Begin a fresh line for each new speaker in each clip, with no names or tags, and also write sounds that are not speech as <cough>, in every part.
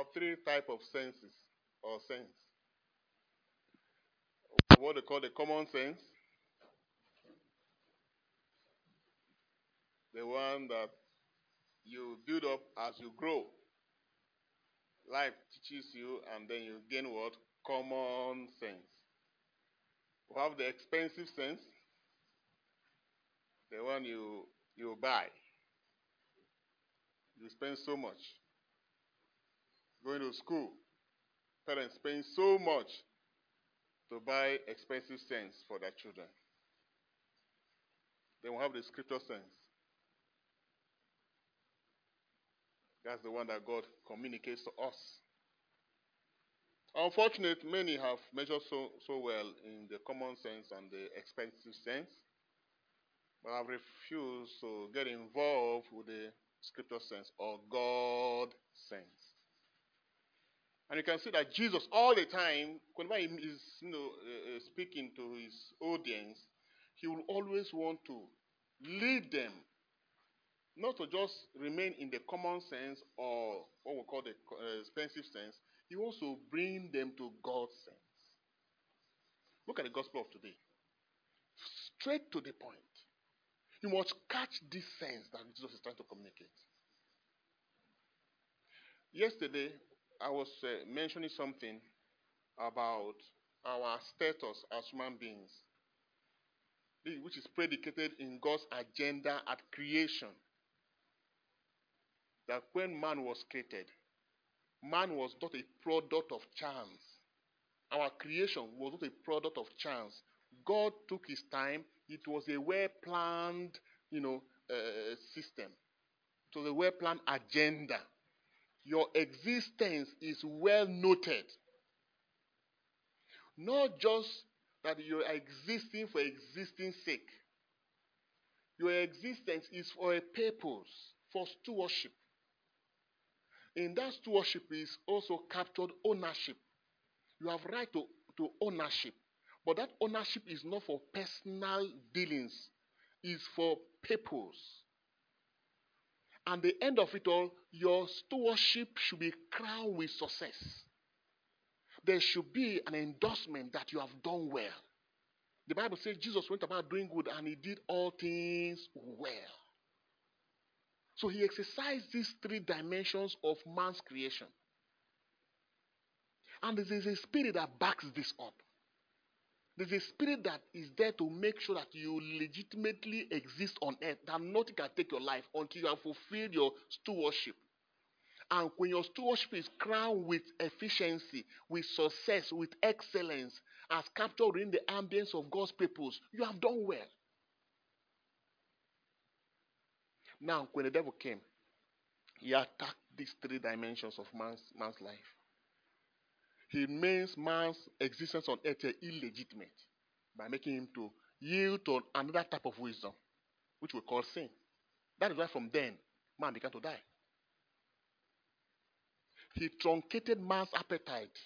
have three type of senses or sense. What they call the common sense. The one that you build up as you grow. Life teaches you and then you gain what? Common sense. We have the expensive sense. The one you you buy. You spend so much. Going to school. Parents spend so much to buy expensive things for their children. Then we have the scripture sense. That's the one that God communicates to us. Unfortunately, many have measured so, so well in the common sense and the expensive sense, but have refused to get involved with the scripture sense or God sense. And you can see that Jesus, all the time, whenever he is you know, uh, speaking to his audience, he will always want to lead them, not to just remain in the common sense or what we call the uh, expensive sense. He to bring them to God's sense. Look at the gospel of today. Straight to the point. You must catch this sense that Jesus is trying to communicate. Yesterday, I was uh, mentioning something about our status as human beings, which is predicated in God's agenda at creation. That when man was created, man was not a product of chance. Our creation was not a product of chance. God took his time. It was a well planned, you know, uh, system. It was a well planned agenda your existence is well noted. Not just that you're existing for existing sake. Your existence is for a purpose, for stewardship. In that stewardship is also captured ownership. You have right to, to ownership. But that ownership is not for personal dealings, it's for purpose. And the end of it all, your stewardship should be crowned with success. There should be an endorsement that you have done well. The Bible says Jesus went about doing good and he did all things well. So he exercised these three dimensions of man's creation. And there is a spirit that backs this up. There's a spirit that is there to make sure that you legitimately exist on earth, that nothing can take your life until you have fulfilled your stewardship. And when your stewardship is crowned with efficiency, with success, with excellence, as captured in the ambience of God's purpose, you have done well. Now, when the devil came, he attacked these three dimensions of man's, man's life he makes man's existence on earth illegitimate by making him to yield to another type of wisdom, which we call sin. That is why from then, man began to die. He truncated man's appetite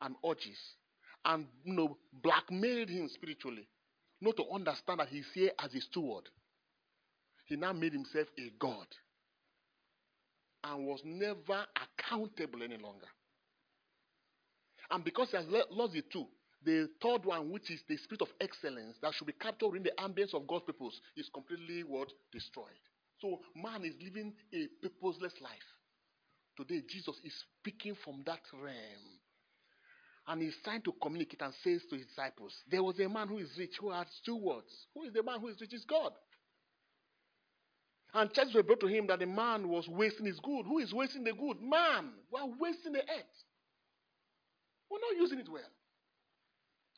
and urges and you know, blackmailed him spiritually, not to understand that he's here as a steward. He now made himself a God and was never accountable any longer. And because he has lost the two, the third one, which is the spirit of excellence that should be captured in the ambience of God's purpose, is completely what? Destroyed. So man is living a purposeless life. Today, Jesus is speaking from that realm. And he's trying to communicate and says to his disciples, There was a man who is rich who had two words. Who is the man who is rich? Is God. And churches were brought to him that the man was wasting his good. Who is wasting the good? Man. We are wasting the earth. We're not using it well.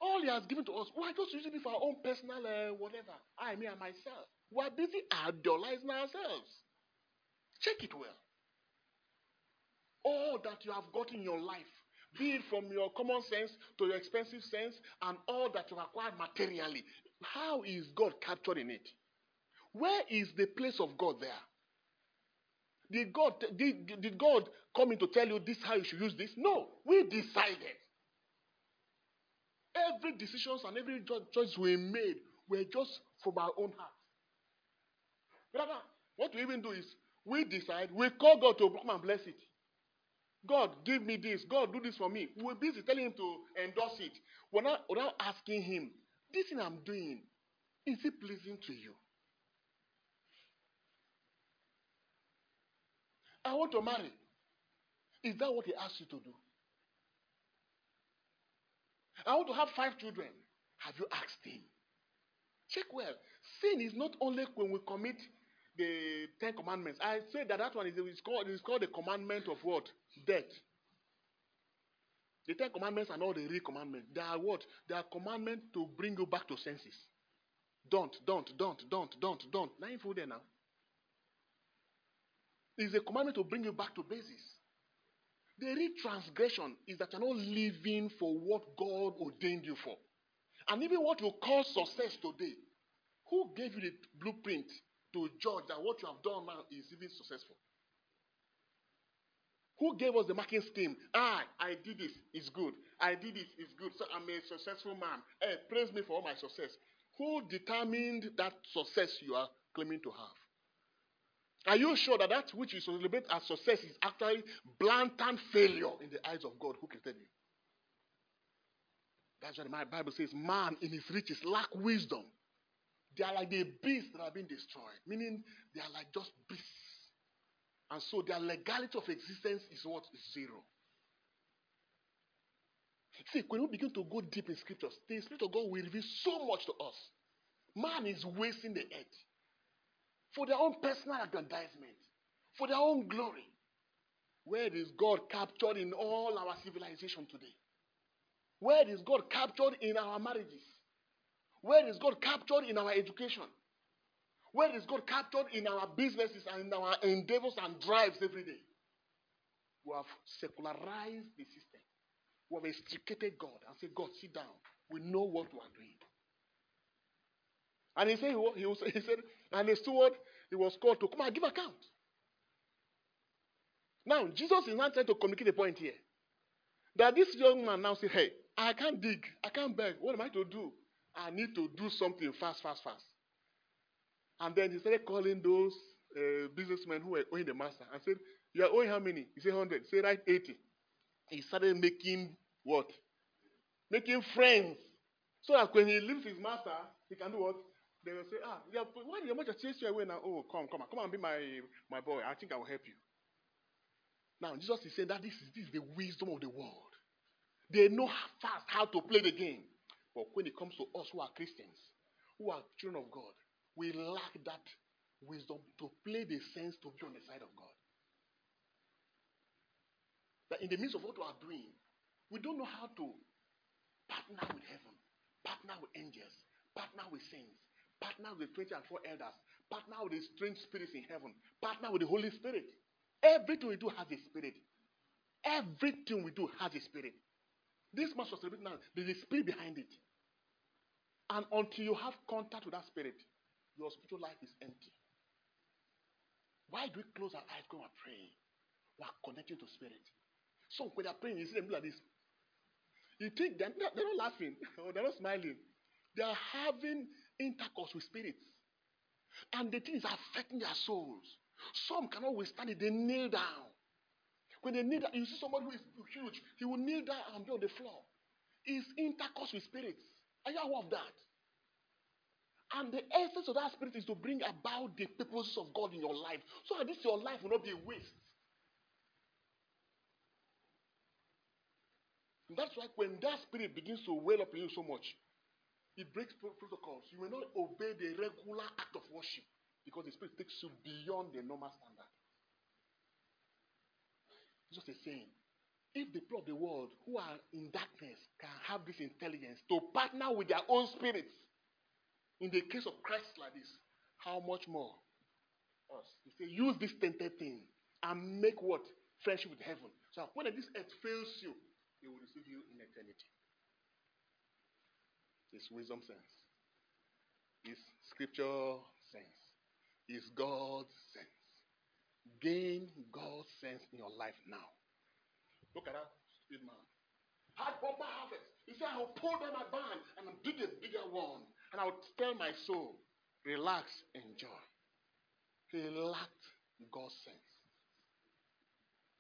All he has given to us, we're just using it for our own personal uh, whatever. I, me, and myself. We're busy idolizing ourselves. Check it well. All that you have got in your life, be it from your common sense to your expensive sense, and all that you acquired materially, how is God captured in it? Where is the place of God there? Did God, did, did God come in to tell you this how you should use this? No, we decided. Every decisions and every choice we made were just from our own heart. Brother, what we even do is we decide, we call God to come and bless it. God, give me this. God, do this for me. We're busy telling him to endorse it. We're not, we're not asking him, this thing I'm doing, is it pleasing to you? I want to marry. Is that what he asked you to do? I want to have five children. Have you asked him? Check well. Sin is not only when we commit the Ten Commandments. I say that that one is, is called is called the commandment of what? Death. The Ten Commandments are not the real commandments. They are what? They are commandments to bring you back to senses. Don't, don't, don't, don't, don't, don't. Now you there now. It's a commandment to bring you back to basis. The real transgression is that you're not living for what God ordained you for. And even what you call success today, who gave you the blueprint to judge that what you have done now is even successful? Who gave us the marking scheme? Ah, I did this, it's good. I did this, it's good. So I'm a successful man. Hey, praise me for all my success. Who determined that success you are claiming to have? Are you sure that that which you celebrate as success is actually blatant failure in the eyes of God who created you? That's what my Bible says man in his riches lack wisdom. They are like the beasts that have been destroyed, meaning they are like just beasts. And so their legality of existence is what? Is zero. See, when we begin to go deep in scriptures, the Spirit of God will reveal so much to us. Man is wasting the earth for their own personal aggrandizement, for their own glory. Where is God captured in all our civilization today? Where is God captured in our marriages? Where is God captured in our education? Where is God captured in our businesses and in our endeavors and drives every day? We have secularized the system. We have extricated God and said, God, sit down. We know what we are doing. And he said, he, was, <laughs> he said, and the steward, he was called to come and give account. Now, Jesus is not trying to communicate a point here. That this young man now said, Hey, I can't dig, I can't beg. What am I to do? I need to do something fast, fast, fast. And then he started calling those uh, businessmen who were owing the master and said, You are owing how many? He said 100. He said, Right, 80. He started making what? Making friends. So that when he leaves his master, he can do what? They will say, Ah, yeah, why did your master chase you away now? Oh, come, come, come and be my, my boy. I think I will help you. Now, Jesus is saying that this is, this is the wisdom of the world. They know fast how to play the game. But when it comes to us who are Christians, who are children of God, we lack that wisdom to play the sense to be on the side of God. That in the midst of what we are doing, we don't know how to partner with heaven, partner with angels, partner with saints, partner with 20 and 4 elders, partner with the strange spirits in heaven, partner with the Holy Spirit. Everything we do has a spirit. Everything we do has a spirit. This must was celebrating now. There's a spirit behind it. And until you have contact with that spirit, your spiritual life is empty. Why do we close our eyes when we're praying? We're connecting to spirit. So when they're praying, you see them like this. You think they're not, they're not laughing <laughs> or they're not smiling. They are having intercourse with spirits. And the thing is affecting their souls. Some cannot withstand it. They kneel down. When they kneel down, you see somebody who is huge, he will kneel down and be on the floor. It's intercourse with spirits. Are you aware of that? And the essence of that spirit is to bring about the purposes of God in your life. So that this your life will not be a waste. And that's why when that spirit begins to well up in you so much, it breaks protocols. You may not obey the regular act of worship because the spirit takes you beyond the normal standard. It's just a saying. If the people of the world who are in darkness can have this intelligence to partner with their own spirits, in the case of Christ like this, how much more us? He said, use this tainted thing and make what? Friendship with heaven. So when this earth fails you, he will receive you in eternity. It's wisdom sense. It's scripture sense. It's God's sense. Gain God's sense in your life now. Look at that stupid man. Had bumper harvest. He said, I'll pull down my barn and I'll dig a bigger one. And I'll tell my soul, relax, enjoy. He lacked God's sense.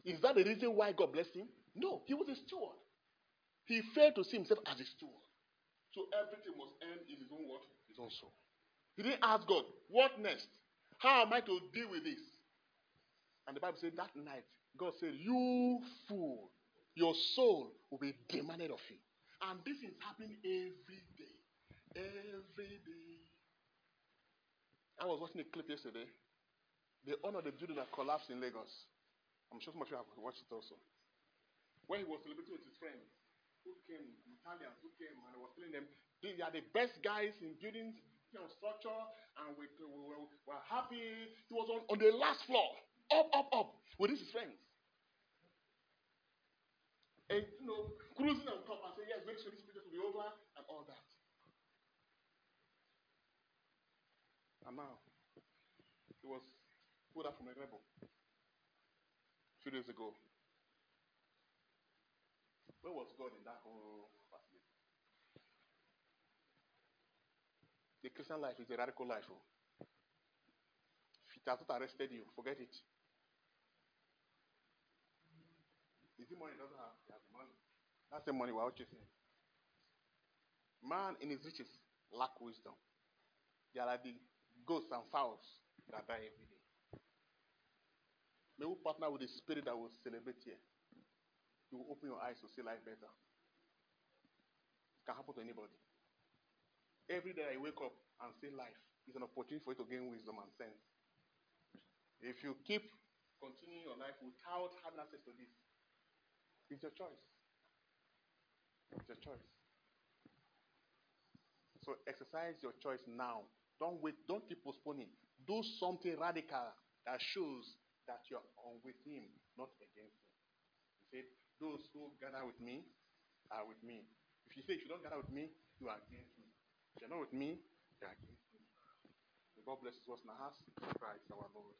Is that the reason why God blessed him? No, he was a steward. He failed to see himself as a steward. So everything must end in his own what? His own soul. He didn't ask God, what next? How am I to deal with this? And the Bible said that night, God said, You fool, your soul will be demanded of you. And this is happening every day. Every day. I was watching a clip yesterday. The of the building that collapsed in Lagos. I'm sure some of you have watched it also. Where he was celebrating with his friends who came, Italians who came, and he was telling them, they are the best guys in building structure, and we, we, we, were happy. He was on, on the last floor, up, up, up, with his friends. And, you know, cruising on top and saying, yes, make sure this picture will be over, and all that. And now, he was pulled out from a rebel a few days ago. Where was God in that whole facility? The Christian life is a radical life. Oh. If it has not arrested you, forget it. Is it money doesn't have? He money. That's the money we're chasing. Man in his riches lack wisdom. There are the ghosts and fowls that die every day. May we partner with the spirit that will celebrate here. You will open your eyes to see life better. It can happen to anybody. Every day I wake up and see life is an opportunity for you to gain wisdom and sense. If you keep continuing your life without having access to this, it's your choice. It's your choice. So exercise your choice now. Don't wait. Don't keep postponing. Do something radical that shows that you're on with Him, not against Him. He said, Those who gather with me are with me. If you say, If you don't gather with me, you are against me. If you're not with me, you are against me. God bless us in our house. Christ our Lord.